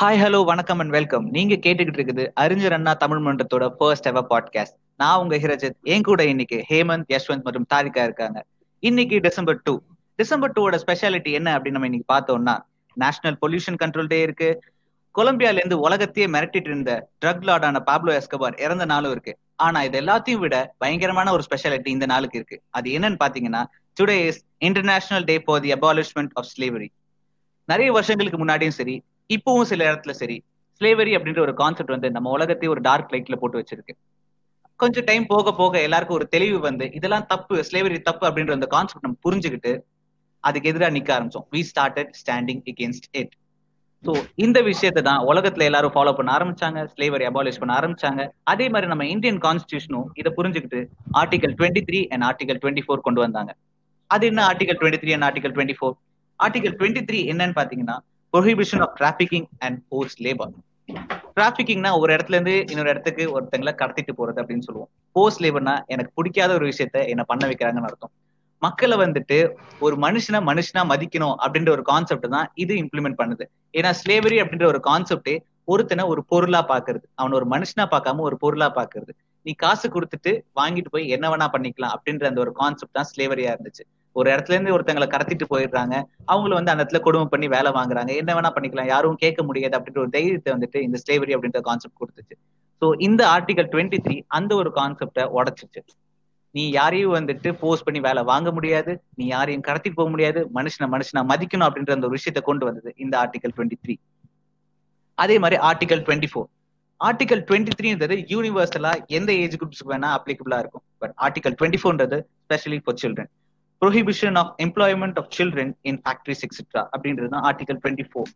Hi hello வணக்கம் and welcome நீங்க கேட்டுக்கிட்டு இருக்குது அறிஞர் அண்ணா தமிழ் மன்றத்தோட ஃபர்ஸ்ட் எவர் பாட்காஸ்ட் நான் உங்க ஹிரஜித் என் கூட இன்னைக்கு ஹேமந்த் யஷ்வந்த் மற்றும் தாரிகா இருக்காங்க. இன்னைக்கு டிசம்பர் டூ டிசம்பர் டூவோட ஸ்பெஷாலிட்டி என்ன அப்படின்னு நம்ம இன்னைக்கு பார்த்தோம்னா நேஷனல் பொல்யூஷன் கண்ட்ரோல் டே இருக்கு. கொலம்பியால இருந்து உலகத்தையே மிரட்டிட்டு இருந்த ட்ரக் லார்டான பாப்லோ எஸ்கபார் இறந்த நாளும் இருக்கு. ஆனா இது எல்லாத்தையும் விட பயங்கரமான ஒரு ஸ்பெஷாலிட்டி இந்த நாளுக்கு இருக்கு. அது என்னன்னு பாத்தீங்கன்னா today is international day for the abolishment of slavery நிறைய வருஷங்களுக்கு முன்னாடியும் சரி இப்பவும் சில இடத்துல சரி. ஸ்லேவரி அப்படின்ற ஒரு கான்செப்ட் வந்து நம்ம உலகத்தையே ஒரு டார்க் லைட்ல போட்டு வச்சிருக்கு. கொஞ்சம் டைம் போக போக எல்லாருக்கும் ஒரு தெளிவு வந்து இதெல்லாம் தப்பு ஸ்லேவரி தப்பு அப்படின்ற அந்த கான்செப்ட் நம்ம புரிஞ்சுக்கிட்டு அதுக்கு எதிராக நிக்க ஆரம்பிச்சோம். We started standing against it so இந்த விஷயத்தை தான் உலகத்துல எல்லாரும் ஃபாலோ பண்ண ஆரம்பிச்சாங்க ஸ்லேவரி அபாலிஷ் பண்ண ஆரம்பிச்சாங்க. அதே மாதிரி நம்ம இந்தியன் கான்ஸ்டியூஷனும் இதை புரிஞ்சுக்கிட்டு article twenty three and article twenty four கொண்டு வந்தாங்க. அது என்ன article twenty three and article twenty four article twenty three என்னன்னு பாத்தீங்கன்னா prohibition of trafficking and force labour டிராபிகிங்னா ஒரு இடத்துல இருந்து இன்னொரு இடத்துக்கு ஒருத்தங்களை கடத்திட்டு போறது அப்படின்னு சொல்லுவோம். போர்ஸ் லேபர்னா எனக்கு பிடிக்காத ஒரு விஷயத்த என்ன பண்ண வைக்கிறாங்கன்னு அர்த்தம். மக்களை வந்துட்டு ஒரு மனுஷனை மனுஷனா மதிக்கணும் அப்படின்ற ஒரு கான்செப்ட் தான் இது இம்ப்ளிமெண்ட் பண்ணுது. ஏன்னா ஸ்லேவரி அப்படின்ற ஒரு கான்செப்டே ஒருத்தனை ஒரு பொருளா பாக்குறது. அவன் ஒரு மனுஷனா பார்க்காம ஒரு பொருளா பாக்குறது. நீ காசு கொடுத்துட்டு வாங்கிட்டு போய் என்ன வேணா பண்ணிக்கலாம் அப்படின்ற அந்த ஒரு கான்செப்ட் தான் ஸ்லேவரியா இருந்துச்சு. ஒரு இடத்துல இருந்து ஒருத்தங்களை கடத்திட்டு போயிடுறாங்க. அவங்கள வந்து அந்த இடத்துல கொடுமை பண்ணி வேலை வாங்குறாங்க. என்ன வேணா பண்ணிக்கலாம். யாரும் கேட்க முடியாது அப்படின்ற ஒரு தைரியத்தை வந்துட்டு இந்த ஸ்லேவரி அப்படின்ற கான்செப்ட் கொடுத்துச்சு. ஸோ இந்த ஆர்டிகல் டுவெண்ட்டி த்ரீ அந்த ஒரு கான்செப்டை உடச்சிச்சு. நீ யாரையும் வந்துட்டு போஸ்ட் பண்ணி வேலை வாங்க முடியாது. நீ யாரையும் கடத்திட்டு போக முடியாது. மனுஷனை மனுஷனா மதிக்கணும் அப்படின்ற அந்த ஒரு விஷயத்தை கொண்டு வந்தது இந்த ஆர்டிகல் டுவெண்ட்டி த்ரீ அதே மாதிரி article twenty four article twenty த்ரீன்றது யூனிவர்சலா எந்த ஏஜ் குரூப்ஸ்க்கு வேணா அப்ளிகபிளா இருக்கும். But article twenty ஃபோர்ன்றது specially for children prohibition of employment of children in factories etcetera அப்படின்றது தான் ஆர்டிகல் டுவெண்ட்டி ஃபோர்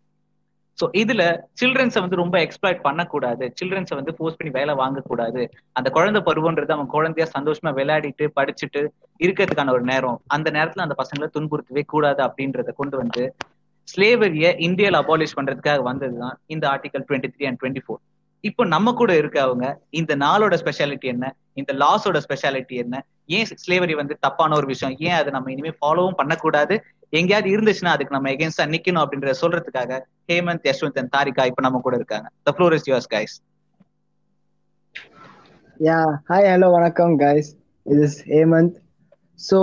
ஸோ இதுல சில்ட்ரன்ஸை வந்து ரொம்ப எக்ஸ்பிளாய்ட் பண்ணக்கூடாது. சில்ட்ரன்ஸை வந்து போஸ்ட் பண்ணி வேலை வாங்கக்கூடாது. அந்த குழந்தை பருவன்றது அவன் குழந்தையா சந்தோஷமா விளையாடிட்டு படிச்சுட்டு இருக்கிறதுக்கான ஒரு நேரம். அந்த நேரத்துல அந்த பசங்களை துன்புறுத்தவே கூடாது அப்படின்றத கொண்டு வந்து ஸ்லேவரிய இந்தியாவில் அபாலிஷ் பண்றதுக்காக வந்ததுதான் இந்த article twenty three and twenty four இப்போ நம்ம கூட இருக்கவங்க இந்த நாளோட ஸ்பெஷாலிட்டி என்ன? இந்த லாஸோட ஸ்பெஷாலிட்டி என்ன? ஏன் ஸ்லேவரி வந்து தப்பான ஒரு விஷயம்? ஏன் அதை நம்ம இனிமே ஃபாலோவும் பண்ணக்கூடாது? எங்கேயாவது இருந்துச்சுன்னா அதுக்கு நம்ம எகேன்ஸ்டா நிக்கணும் அப்படின்றத சொல்றதுக்காக ஹேமந்த் யஷ்வந்த் அண்ட் தாரிகா இப்ப நம்ம கூட இருக்காங்க. The floor is yours guys yeah hi hello வணக்கம் கைஸ் இது ஹேமந்த். ஸோ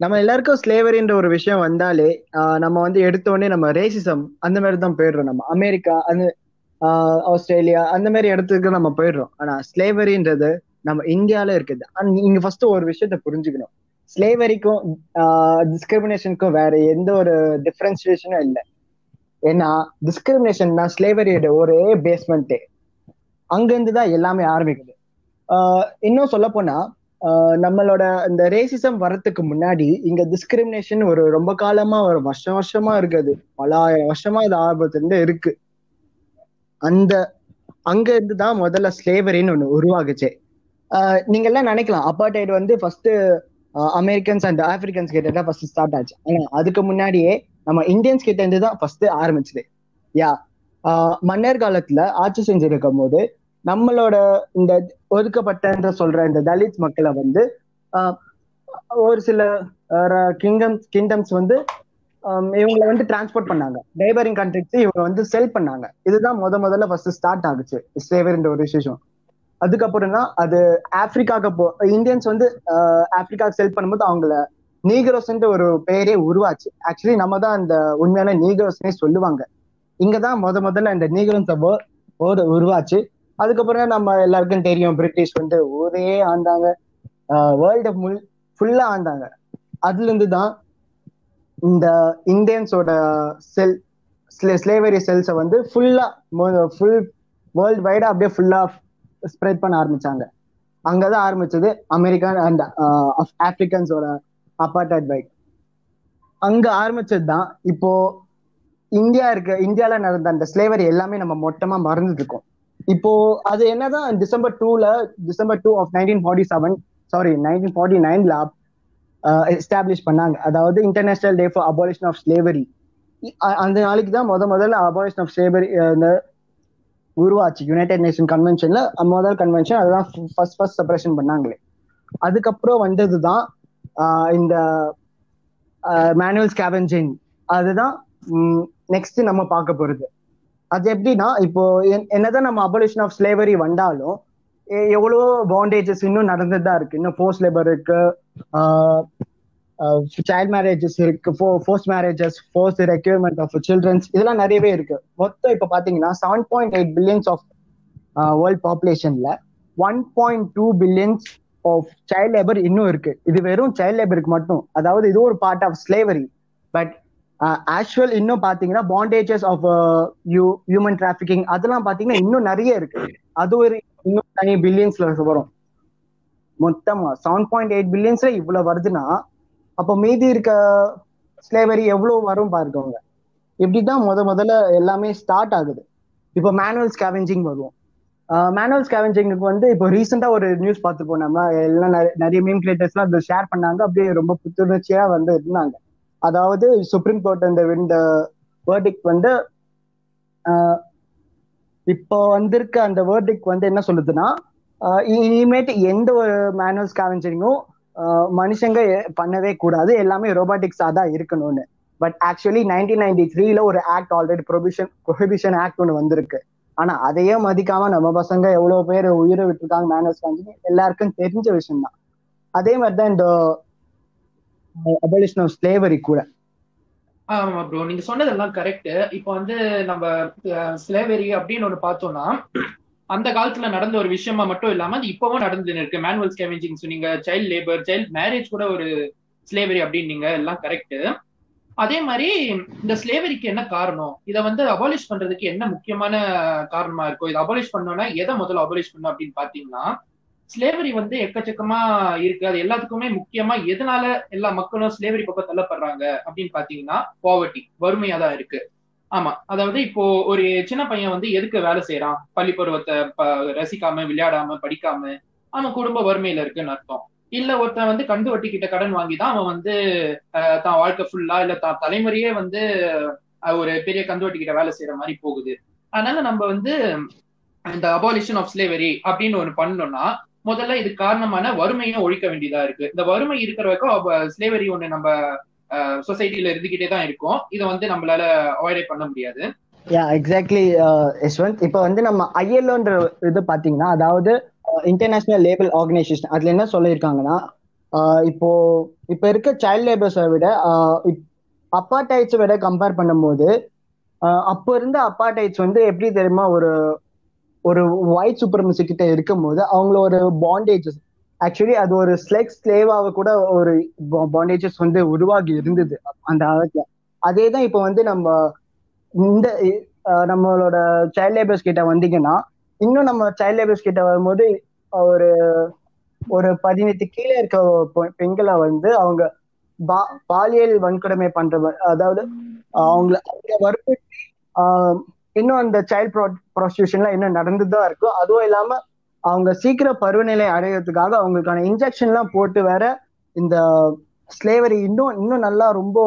நம்ம எல்லாருக்கும் ஸ்லேவரின்ற ஒரு விஷயம் வந்தாலே நம்ம வந்து எடுத்தோடனே நம்ம ரேசிசம் அந்த மாதிரி தான் போயிடுறோம் நம்ம. அமெரிக்கா அந்த ஆஸ்திரேலியா அந்த மாதிரி இடத்துக்கு நம்ம போயிடுறோம். ஆனா ஸ்லேவரின்றது நம்ம இந்தியால இருக்குது. நீங்க ஃபர்ஸ்ட் ஒரு விஷயத்த புரிஞ்சுக்கணும். ஸ்லேவரிக்கும் டிஸ்கிரிமினேஷனுக்கும் வேற எந்த ஒரு டிஃபரன்சியேஷனும் இல்லை. ஏன்னா டிஸ்கிரிமினேஷன் தான் ஸ்லேவரியோட ஒரே பேஸ்மெண்ட்டே அங்கிருந்து தான் எல்லாமே ஆரம்பிக்குது. இன்னும் சொல்ல போனா நம்மளோட இந்த ரேசிசம் வர்றதுக்கு முன்னாடி இங்க டிஸ்கிரிமினேஷன் ஒரு ரொம்ப காலமா ஒரு வருஷம் வருஷமா இருக்குது. பல வருஷமா இது ஆரம்பத்துல இருக்கு. அந்த அங்க இருந்து தான் முதல்ல ஸ்லேவரின்னு ஒண்ணு உருவாகுச்சு. நீங்க எல்லாம் நினைக்கலாம் அப்பார்டைட் வந்து ஃபர்ஸ்ட் அமெரிக்கன்ஸ் அண்ட் ஆப்பிரிக்கன்ஸ் கிட்ட தான் ஃபர்ஸ்ட் ஸ்டார்ட் ஆச்சு. ஆனா அதுக்கு முன்னாடியே நம்ம இந்தியன்ஸ் கிட்ட இருந்து தான் ஃபர்ஸ்ட் ஆரம்பிச்சது. யா மன்னர் காலத்துல ஆட்சி செஞ்சிருக்கும் போது நம்மளோட இந்த ஒதுக்கப்பட்ட சொல்ற இந்த தலித் மக்களை வந்து ஒரு சில கிங்டம் கிங்டம்ஸ் வந்து Um, இவங்களை வந்து டிரான்ஸ்போர்ட் பண்ணாங்க. நெய்பரிங் கண்ட்ரிக்கு இவங்க வந்து செல் பண்ணாங்க. இதுதான் முத முதல்ல ஃபர்ஸ்ட் ஸ்டார்ட் ஆகுச்சு. சேவர்ன்ற ஒரு விஷயம் அதுக்கப்புறம் தான் அது ஆப்பிரிக்காக்கு போ இந்தியன்ஸ் வந்து uh, ஆப்பிரிக்காவுக்கு செல் பண்ணும்போது அவங்கள நீகரோஸ்ன்ற ஒரு பெயரே உருவாச்சு. ஆக்சுவலி நம்ம தான் அந்த உண்மையான நீகரோஸ்னே சொல்லுவாங்க. இங்கதான் முத முதல்ல இந்த நீகரோஸ் போர் உருவாச்சு. அதுக்கப்புறம் நம்ம எல்லாருக்கும் தெரியும் பிரிட்டிஷ் வந்து ஊரே ஆண்டாங்க. வேர்ல்டு முல் ஃபுல்லா ஆண்டாங்க. அதுல இருந்து தான் இந்த இந்தியன்ஸோட செல் ஸ்லேவரி செல்ஸை வந்து ஃபுல்லா ஃபுல் வேர்ல்டு வைடா அப்படியே ஃபுல்லா ஸ்ப்ரெட் பண்ண ஆரம்பிச்சாங்க. அங்கதான் ஆரம்பிச்சது அமெரிக்கன் அண்ட் ஆப்பிரிக்கன்ஸோட அப்பார்டைட் பைக் அங்க ஆரம்பிச்சது தான் இப்போ இந்தியா இருக்க இந்தியால நடந்த அந்த ஸ்லேவரி எல்லாமே நம்ம மொத்தமா மறந்துட்டு இருக்கோம் இப்போ அது என்னதான் டிசம்பர் டூல December two of nineteen forty seven sorry nineteen forty நைன்ல எஸ்டாப்ளிஷ் பண்ணாங்க. அதாவது international day for abolition of slavery அந்த நாளைக்கு தான் முத முதல்ல அபாலிஷன் ஆஃப் ஸ்லேவரி உருவாச்சு. யுனைடெட் நேஷன் கன்வென்ஷன்ல முதல் கன்வென்ஷன் அதுதான் ஃபர்ஸ்ட் ஃபர்ஸ்ட் செப்பரேஷன் பண்ணாங்களே. அதுக்கப்புறம் வந்தது தான் இந்த மேனுவல் ஸ்கேவெஞ்சிங் அதுதான் நெக்ஸ்ட் நம்ம பார்க்க போறது. அது எப்படின்னா இப்போ என்னதான் நம்ம அபோலிஷன் ஆஃப் ஸ்லேவரி வந்தாலும் எவ்வளவோ பாண்டேஜஸ் இன்னும் நடந்துட்டு தான் இருக்கு. இன்னும் போஸ்ட் லேபர் இருக்கு. சைல்ட் மேரேஜஸ் இருக்கு. Force marriages force requirement of childrens இதெல்லாம் நிறையவே இருக்கு. மொத்தம் இப்போ பாத்தீங்கன்னா seven point eight billions of world பாப்புலேஷன்ல one point two billions of child labour இன்னும் இருக்கு. இது வெறும் சைல்ட் லேபருக்கு மட்டும். அதாவது இது ஒரு part of slavery but actual இன்னும் பாத்தீங்கன்னா பாண்டேஜஸ் ஆஃப் ஹியூமன் டிராபிகிங் அதெல்லாம் பாத்தீங்கன்னா இன்னும் நிறைய இருக்கு. அது ஒரு இன்னும் தனி பில்லியன்ஸ்ல வரும். மொத்தமா செவன் பாயிண்ட் எயிட் பில்லியன்ஸ்ல இவ்வளவு வருதுன்னா அப்போ மீதி இருக்க ஸ்லேவரி எவ்வளவு வரும் பாருக்கவங்க இப்படிதான் முத முதல்ல எல்லாமே ஸ்டார்ட் ஆகுது. இப்போ மேனுவல் ஸ்கேவெஞ்சிங் வருவோம் மேனுவல் ஸ்கேவெஞ்சிங்க்கு வந்து இப்போ ரீசெண்டா ஒரு நியூஸ் பார்த்துப்போம் நம்ம. எல்லாம் நிறைய மீன் கிரியேட்டர்ஸ்லாம் அதை ஷேர் பண்ணாங்க. அப்படியே ரொம்ப புத்துணர்ச்சியா வந்து இருந்தாங்க. அதாவது சுப்ரீம் கோர்ட் இந்த இந்த வேர்டிக் வந்து இப்போ வந்திருக்க அந்த வேர்டிக் வந்து என்ன சொல்லுதுன்னா இனிமேட்டு எந்த ஒரு மேனுவல் ஸ்கேவெஞ்சரிங்கும் மனுஷங்க பண்ணவே கூடாது. எல்லாமே ரோபாட்டிக்ஸா தான் இருக்கணும்னு. பட் ஆக்சுவலி நைன்டீன் நைன்டி த்ரீல ஒரு act already prohibition prohibition act ஒன்று வந்திருக்கு. ஆனா அதையே மதிக்காம நம்ம பசங்க எவ்வளவு பேர் உயிரை விட்டுருக்காங்க மேனுவல் ஸ்கேவெஞ்சரிங் எல்லாருக்கும் தெரிஞ்ச விஷயம் தான் அதே மாதிரி தான் இந்த அபலிஷன் ஆஃப் ஸ்லேவரி கூட. ஆமா ப்ரோ நீங்க சொன்னதெல்லாம் கரெக்ட் இப்போ வந்து நம்ம ஸ்லேவரி அப்படின்னு ஒண்ணு பார்த்தோம்னா அந்த காலத்துல நடந்த ஒரு விஷயமா மட்டும் இல்லாம அது இப்பவும் நடந்து இருக்கு. மேனுவல் ஸ்கேவெஞ்சிங் சொன்னீங்க சைல்ட் லேபர் சைல்ட் மேரேஜ் கூட ஒரு ஸ்லேவரி அப்படின்னீங்க எல்லாம் கரெக்ட் அதே மாதிரி இந்த ஸ்லேவரிக்கு என்ன காரணம்? இதை வந்து அபாலிஷ் பண்றதுக்கு என்ன முக்கியமான காரணமா இருக்கும் இதை அபாலிஷ் பண்ணோம்னா எதை முதல்ல அபாலிஷ் பண்ணும் அப்படின்னு பாத்தீங்கன்னா ஸ்லேவரி வந்து எக்கச்சக்கமா இருக்கு. அது எல்லாத்துக்குமே முக்கியமா எதனால எல்லா மக்களும் ஸ்லேவரி பக்கம் தள்ளப்படுறாங்க அப்படின்னு பாத்தீங்கன்னா பாவர்ட்டி வறுமையா தான் இருக்கு. ஆமா. அதாவது இப்போ ஒரு சின்ன பையன் வந்து எதுக்கு வேலை செய்யறான் பள்ளி பருவத்தை ரசிக்காம விளையாடாம படிக்காம அவன் குடும்ப வறுமையில இருக்குன்னு அர்த்தம். இல்ல ஒருத்தன் வந்து கண்டு வட்டி கிட்ட கடன் வாங்கி தான் அவன் வந்து தான் வாழ்க்கை ஃபுல்லா இல்ல தான் தலைமுறையே வந்து ஒரு பெரிய கந்து வட்டி கிட்ட வேலை செய்யற மாதிரி போகுது. அதனால நம்ம வந்து இந்த அபாலிஷன் ஆஃப் ஸ்லேவரி அப்படின்னு ஒண்ணு பண்ணோம்னா முதல்ல இது காரணமான வறுமையை ஒழிக்க வேண்டியதா இருக்கு. இந்த வறுமை இருக்கிற வரைக்கும் ஸ்லேவரி ஒண்ணு நம்ம சொசைட்டில இருந்துகிட்டே தான் இருக்கும். இதை வந்து நம்மளால அவாய்ட் பண்ண முடியாது. Yeah exactly Yashwanth. இப்போ வந்து நம்ம ஐஎல்ஓன்ற இது பாத்தீங்கன்னா அதாவது இன்டர்நேஷனல் லேபல் ஆர்கனைசேஷன் அதுல என்ன சொல்லியிருக்காங்கன்னா இப்போ இப்போ இருக்க சைல்ட் லேபர்ஸை விட அப்பார்டைட்ஸை விட கம்பேர் பண்ணும்போது அப்போ இருந்த அப்பார்டைட்ஸ் வந்து எப்படி தெரியுமா ஒரு ஒரு ஒயிட் சூப்பர்மசி கிட்ட இருக்கும்போது அவங்கள ஒரு பாண்டேஜஸ் ஆக்சுவலி அது ஒரு ஸ்லெக் ஸ்லேவாக கூட ஒரு பாண்டேஜஸ் வந்து உருவாகி இருந்தது அந்த காலத்துல. அதே தான் இப்போ வந்து நம்ம இந்த நம்மளோட சைல்ட் லேபர்ஸ் கிட்ட வந்தீங்கன்னா இன்னும் நம்ம சைல்ட் லேபர்ஸ் கிட்ட வரும்போது ஒரு ஒரு பதினெட்டு கீழே இருக்க பெண்களை வந்து அவங்க பா பாலியல் வன்கொடுமை பண்ற அதாவது அவங்கள அவங்க வற்புறுத்தி இன்னும் அந்த சைல்ட் ப்ராஸ்டியூஷன்லாம் இன்னும் நடந்துதான் இருக்கும் அதுவும் இல்லாம அவங்க சீக்கிரம் பருவநிலை அடையிறதுக்காக அவங்களுக்கான இன்ஜெக்ஷன்லாம் போட்டு வேற இந்த ஸ்லேவரி இன்னும் இன்னும் நல்லா ரொம்ப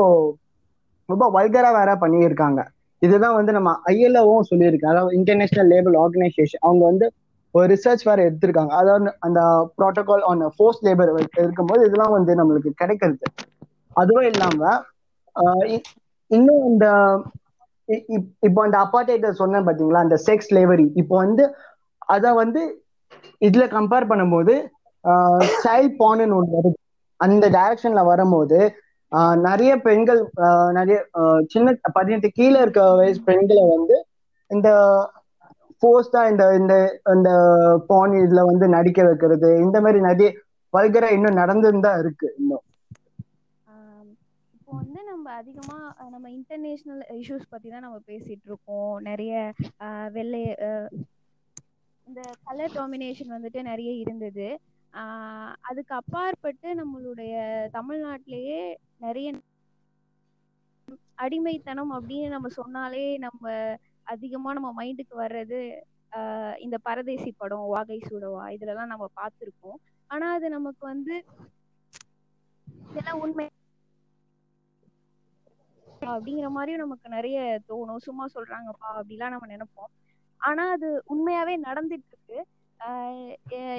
ரொம்ப வல்கரா வேற பண்ணியிருக்காங்க. இதுதான் வந்து நம்ம ஐஎல்ஓவும் சொல்லியிருக்கேன் அதாவது இன்டர்நேஷனல் லேபல் ஆர்கனைசேஷன் அவங்க வந்து ஒரு ரிசர்ச் வேற எடுத்திருக்காங்க. அதாவது அந்த ப்ரோட்டோகால் ஆன் ஃபோர்ஸ் லேபர் இருக்கும்போது இதெல்லாம் வந்து நம்மளுக்கு கிடைக்கிறது. அதுவும் இல்லாம இன்னும் இந்த இப்போ அந்த அப்பார்டைட்டர் சொன்னேன் பாத்தீங்களா அந்த செக்ஸ் லேவரி இப்போ வந்து அத வந்து இதுல கம்பேர் பண்ணும்போது சைல்ட் பான்னு ஒன்று வருது. அந்த டைரக்ஷன்ல வரும்போது நிறைய பெண்கள் நிறைய சின்ன பதினெட்டு கீழே இருக்க வயசு பெண்களை வந்து இந்த போஸ்டா இந்த இந்த இந்த பான் இதுல வந்து நடிக்க வைக்கிறது இந்த மாதிரி நிறைய வல்கரா இன்னும் நடந்துன்னு தான் இருக்கு இன்னும். இப்போ வந்து நம்ம அதிகமா நம்ம இன்டர்நேஷனல் இஷ்யூஸ் பத்தி தான் நம்ம பேசிட்டு இருக்கோம் நிறைய வெள்ளை இந்த கலர் டாமினேஷன் வந்துட்டு நிறைய இருந்தது. அதுக்கு அப்பாற்பட்டு நம்மளுடைய தமிழ்நாட்டிலேயே நிறைய அடிமைத்தனம் அப்படின்னு நம்ம சொன்னாலே நம்ம அதிகமா நம்ம மைண்டுக்கு வர்றது இந்த பரதேசி படம் வாகை சூடவா இதுலலாம் நம்ம பார்த்துருக்கோம் ஆனா அது நமக்கு வந்து இதெல்லாம் உண்மை அப்படிங்கிற மாதிரியும் நமக்கு நிறைய தோணும். சும்மா சொல்றாங்கப்பா அப்படிலாம் நம்ம நினைப்போம். ஆனா அது உண்மையாவே நடந்துட்டு இருக்கு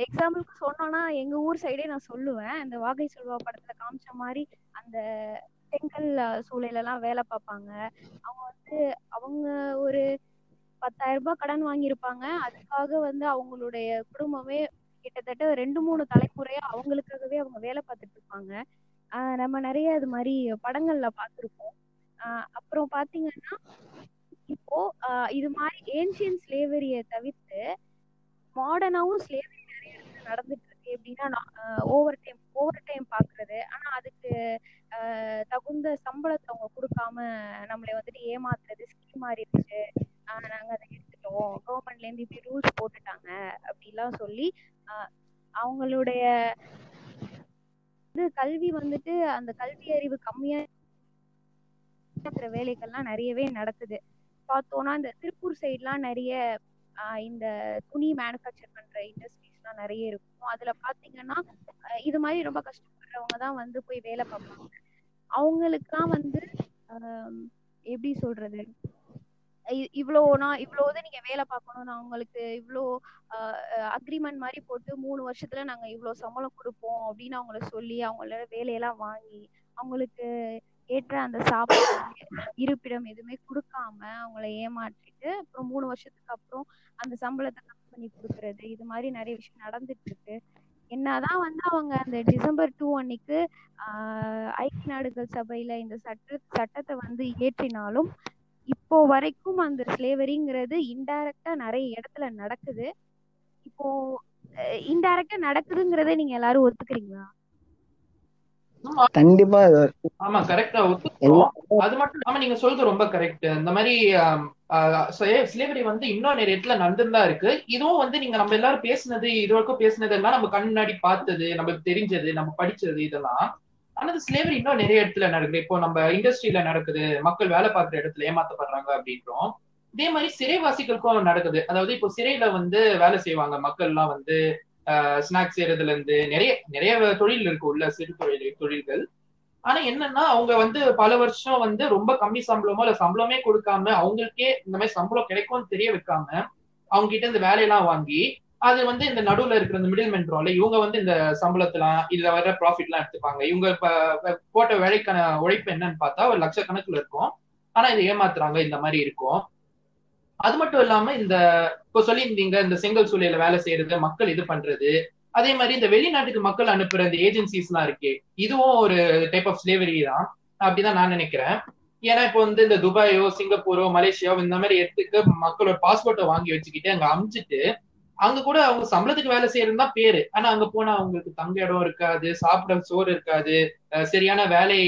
எக்ஸாம்பிளுக்கு சொன்னோம்னா எங்க ஊர் சைடே நான் சொல்லுவேன். அந்த வாகை சொல்வா படத்துல காமிச்ச மாதிரி அந்த செங்கல் சூளையில எல்லாம் வேலை பார்ப்பாங்க. அவங்க வந்து அவங்க ஒரு பத்தாயிரம் ரூபாய் கடன் வாங்கியிருப்பாங்க. அதுக்காக வந்து அவங்களுடைய குடும்பமே கிட்டத்தட்ட ரெண்டு மூணு தலைமுறையா அவங்களுக்காகவே அவங்க வேலை பார்த்துட்டு இருப்பாங்க. ஆஹ் நம்ம நிறைய இது மாதிரி படங்கள்ல பார்த்திருப்போம். ஆஹ் அப்புறம் பாத்தீங்கன்னா இப்போ ஆஹ் இது மாதிரி ஏன்ஷியன் ஸ்லேவரியை தவிர்த்து மாடர்னாவும் ஸ்லேவரி நிறைய இடத்துல நடந்துட்டு இருக்கு எப்படின்னா ஓவர் டைம் ஓவர் டைம் பாக்குறது. ஆனா அதுக்கு ஆஹ் தகுந்த சம்பளத்தை அவங்க கொடுக்காம நம்மளை வந்துட்டு ஏமாத்துறது ஸ்கீம் மாறிடுச்சு. ஆஹ் நாங்க அதை எடுத்துட்டோம். கவர்மெண்ட்ல இருந்து இப்படி ரூல்ஸ் போட்டுட்டாங்க அப்படிலாம் சொல்லி ஆஹ் அவங்களுடைய கல்வி வந்துட்டு அந்த கல்வி அறிவு கம்மியா இருக்கிற வேலைகள்லாம் நிறையவே நடக்குது. பார்த்தோம்னா இந்த திருப்பூர் சைட்லாம் நிறைய ஆஹ் இந்த துணி மேனுஃபேக்சர் பண்ற இண்டஸ்ட்ரீஸ்லாம் நிறைய இருக்கும். அதுல பாத்தீங்கன்னா இது மாதிரி ரொம்ப கஷ்டப்படுறவங்க தான் வந்து போய் வேலை பார்ப்பாங்க. அவங்களுக்குலாம் வந்து ஆஹ் எப்படி சொல்றது? இ- இவ்வளோ நான் இவ்வளோ இது நீங்க வேலை பார்க்கணும் நான் உங்களுக்கு இவ்வளோ அக்ரிமெண்ட் மாதிரி போட்டு மூணு வருஷத்துல நாங்க இவ்வளோ சம்பளம் கொடுப்போம் அப்படின்னு அவங்கள சொல்லி அவங்களோட வேலையெல்லாம் வாங்கி அவங்களுக்கு ஏற்ற அந்த சாப்பாடு இருப்பிடம் எதுவுமே கொடுக்காம அவங்கள ஏமாற்றிட்டு அப்புறம் மூணு வருஷத்துக்கு அப்புறம் அந்த சம்பளத்தை கம்மி பண்ணி கொடுக்கறது இது மாதிரி நிறைய விஷயம் நடந்துட்டு இருக்கு என்னதான் வந்து அவங்க அந்த டிசம்பர் டூ அன்னைக்கு ஆஹ் ஐக்கிய நாடுகள் சபையில இந்த சட்ட சட்டத்தை வந்து இயற்றினாலும் இப்போ வரைக்கும் அந்த ஸ்லேவரிங்கிறது இன்டைரக்டா நிறைய இடத்துல நடக்குது. இப்போ இன்டைரக்டா நடக்குதுங்கிறத நீங்க எல்லாரும் ஒத்துக்கிறீங்களா? கண்டிப்பா. ஆமா கரெக்டா ஒத்துக்கிறோம் அது மட்டும் இல்லாம நீங்க சொல்றது ரொம்ப கரெக்ட் இந்த மாதிரி ஸ்லேவரி வந்து இன்னும் நிறைய இடத்துல நடந்துதான் இருக்கு. இதுவும் வந்து நீங்க நம்ம எல்லாரும் பேசுனது இது வரைக்கும் பேசுனது எல்லாம் நம்ம கண் முன்னாடி பார்த்தது நமக்கு தெரிஞ்சது நம்ம படிச்சது இதெல்லாம். ஆனா அது ஸ்லேவரி இன்னும் நிறைய இடத்துல நடக்குது. இப்போ நம்ம இண்டஸ்ட்ரியில நடக்குது. மக்கள் வேலை பார்க்குற இடத்துல ஏமாத்தப்படுறாங்க அப்படின்றோம். இதே மாதிரி சிறைவாசிகளுக்கும் நடக்குது. அதாவது இப்போ சிறையில வந்து வேலை செய்வாங்க மக்கள் எல்லாம் வந்து. ஸ்நாக்ஸ் செய்யறதுல இருந்து நிறைய நிறைய தொழில் இருக்கு உள்ள சிறு தொழில் தொழில்கள். ஆனா என்னன்னா அவங்க வந்து பல வருஷம் வந்து ரொம்ப கம்மி சம்பளமோ இல்ல சம்பளமே கொடுக்காம அவங்களுக்கே இந்த மாதிரி சம்பளம் கிடைக்கும்னு தெரிய வைக்காம அவங்க கிட்ட இந்த வேலையெல்லாம் வாங்கி அது வந்து இந்த நடுவுல இருக்கிற இந்த மிடில் மென்ட்ரோல இவங்க வந்து இந்த சம்பளத்தெல்லாம் இதுல வர ப்ராஃபிட் எல்லாம் எடுத்துப்பாங்க. இவங்க இப்ப போட்ட வேலைக்கான உழைப்பு என்னன்னு பார்த்தா ஒரு லட்சக்கணக்குல இருக்கும். ஆனா இதை ஏமாத்துறாங்க இந்த மாதிரி இருக்கும். அது மட்டும் இல்லாம இந்த இப்போ சொல்லியிருந்தீங்க இந்த செங்கல் சூளையில வேலை செய்யறது மக்கள் இது பண்றது. அதே மாதிரி இந்த வெளிநாட்டுக்கு மக்கள் அனுப்புற இந்த ஏஜென்சிஸ் எல்லாம் இருக்கே இதுவும் ஒரு டைப் ஆஃப் ஸ்லேவரி தான். அப்படிதான் நான் நினைக்கிறேன். ஏன்னா இப்போ வந்து இந்த துபாயோ சிங்கப்பூரோ மலேசியாவோ இந்த மாதிரி இடத்துக்கு மக்களோட பாஸ்போர்ட்டை வாங்கி வச்சுக்கிட்டு அங்க அமிச்சிட்டு அங்க கூட அவங்க சம்பளத்துக்கு வேலை செய்யறது தான் பேரு. ஆனா அங்க போனா அவங்களுக்கு தங்க இடம் இருக்காது சாப்பிட சோறு இருக்காது சரியான வேலை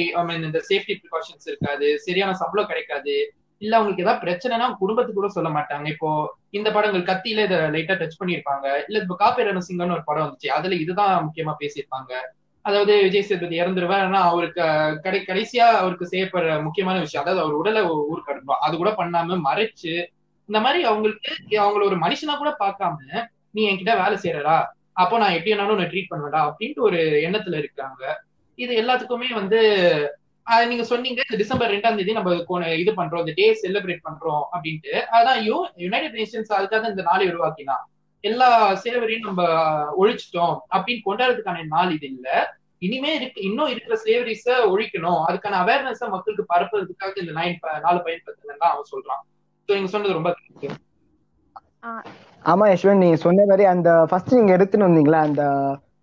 இந்த சேஃப்டி ப்ரிகாஷன்ஸ் இருக்காது சரியான சம்பளம் கிடைக்காது. இல்ல அவங்களுக்கு ஏதாவது பிரச்சனைனா குடும்பத்துக்கு கூட சொல்ல மாட்டாங்க. இப்போ இந்த படங்கள் கத்தியில இதை லைட்டா டச் பண்ணிருப்பாங்க இல்ல இப்போ காப்பேரண சிங்கம்னு ஒரு படம் வந்துச்சு. அதுல இதுதான் முக்கியமா பேசியிருப்பாங்க. அதாவது விஜய் சேதுபதி இறந்துருவேன் ஆனா அவருக்கு கடை கடைசியா அவருக்கு செய்யப்படுற முக்கியமான விஷயம் அதாவது அவர் உடலை ஊர் அனுப்புவோம் அது கூட பண்ணாம மறைச்சு இந்த மாதிரி அவங்களுக்கு அவங்கள ஒரு மனுஷனா கூட பார்க்காம நீ என்கிட்ட வேலை செய்யறடா அப்போ நான் எப்படி வேணாலும் ட்ரீட் பண்ணுவேடா அப்படின்ட்டு ஒரு எண்ணத்துல இருக்காங்க இது எல்லாத்துக்குமே வந்து நீங்க சொன்னீங்க இந்த டிசம்பர் ரெண்டாம் தேதி நம்ம இது பண்றோம் இந்த டே செலிப்ரேட் பண்றோம் அப்படின்ட்டு அதான் யூ யுனைடெட் நேஷன்ஸ் அதுக்காக இந்த நாளை உருவாக்கினா எல்லா சேவரையும் நம்ம ஒழிச்சிட்டோம் அப்படின்னு கொண்டாடுறதுக்கான நாள் இது இல்ல. இனிமே இருக்கு இன்னும் இருக்கிற சேவரிஸ ஒழிக்கணும். அதுக்கான அவேர்னஸ மக்களுக்கு பரப்புறதுக்காக இந்த நைன் நாலு பயன்படுத்துன்னு தான் அவன் சொல்றான். ஸோ நீங்க சொன்னது ரொம்ப ஆமா யஷ்வந்த் நீங்க சொன்ன மாதிரி அந்த ஃபர்ஸ்ட் நீங்க எடுத்துன்னு வந்தீங்களா? அந்த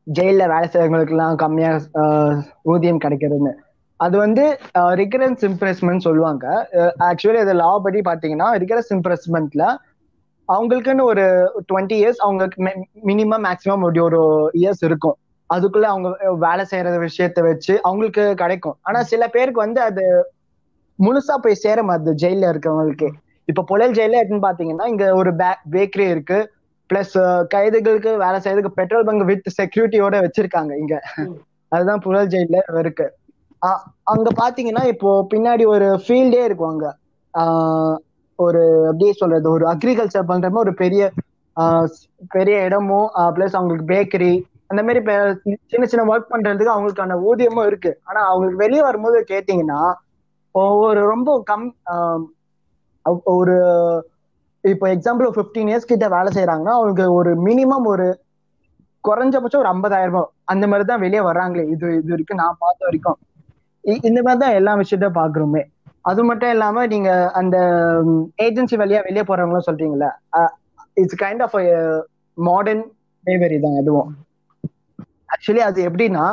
ஜெயில வேலை செய்யறவங்களுக்கு எல்லாம் கம்மியா ஊதியம் கிடைக்கிறதுன்னு. அது வந்து ரிகரன்ஸ் இம்ப்ரெஸ்மெண்ட் சொல்லுவாங்க. ஆக்சுவலி அது லா படி பாத்தீங்கன்னா ரிகரன்ஸ் இம்ப்ரெஸ்மெண்ட்ல அவங்களுக்குன்னு ஒரு டுவெண்ட்டி இயர்ஸ் அவங்களுக்கு மினிமம் மேக்ஸிமம் அப்படி ஒரு இயர்ஸ் இருக்கும். அதுக்குள்ள அவங்க வேலை செய்யற விஷயத்த வச்சு அவங்களுக்கு கிடைக்கும். ஆனா சில பேருக்கு வந்து அது முழுசா போய் சேர மாட்டுது ஜெயில இருக்கிறவங்களுக்கு இப்ப புழல் ஜெயில எடுத்துன்னு பாத்தீங்கன்னா இங்க ஒரு பேக்கரி இருக்கு. பிளஸ் கைதுகளுக்கு வேலை செய்யறதுக்கு பெட்ரோல் பங்க் வித் செக்யூரிட்டியோட வச்சிருக்காங்க இங்க. அதுதான் புழல் ஜெயில இருக்கு. அங்க பாத்தீங்கன்னா இப்போ பின்னாடி ஒரு ஃபீல்டே இருக்கும் அங்க. ஒரு அப்படியே சொல்றது ஒரு அக்ரிகல்ச்சர் பண்ற மாதிரி ஒரு பெரிய பெரிய இடமும் பிளஸ் அவங்களுக்கு பேக்கரி அந்த மாதிரி சின்ன சின்ன ஒர்க் பண்றதுக்கு அவங்களுக்கான ஊதியமும் இருக்கு. ஆனா அவங்களுக்கு வெளியே வரும்போது கேட்டீங்கன்னா ஒரு ரொம்ப கம் ஒரு இப்போ எக்ஸாம்பிள் ஃபிஃப்டீன் இயர்ஸ் கிட்ட வேலை செய்யறாங்கன்னா அவங்களுக்கு ஒரு மினிமம் ஒரு குறைஞ்சபட்சம் ஒரு ஐம்பதாயிரம் ரூபாய். அந்த மாதிரி தான் வெளியே வர்றாங்களே இது இது வரைக்கும் நான் பார்த்த வரைக்கும். இந்த மாதிரி தான் எல்லா விஷயத்தையும் பாக்குறோமே. அது மட்டும் இல்லாம நீங்க அந்த ஏஜென்சி வழியா வெளியே போறவங்களும் சொல்றீங்களா it's kind of modern slavery தான் அதுவும். ஆக்சுவலி அது எப்படின்னா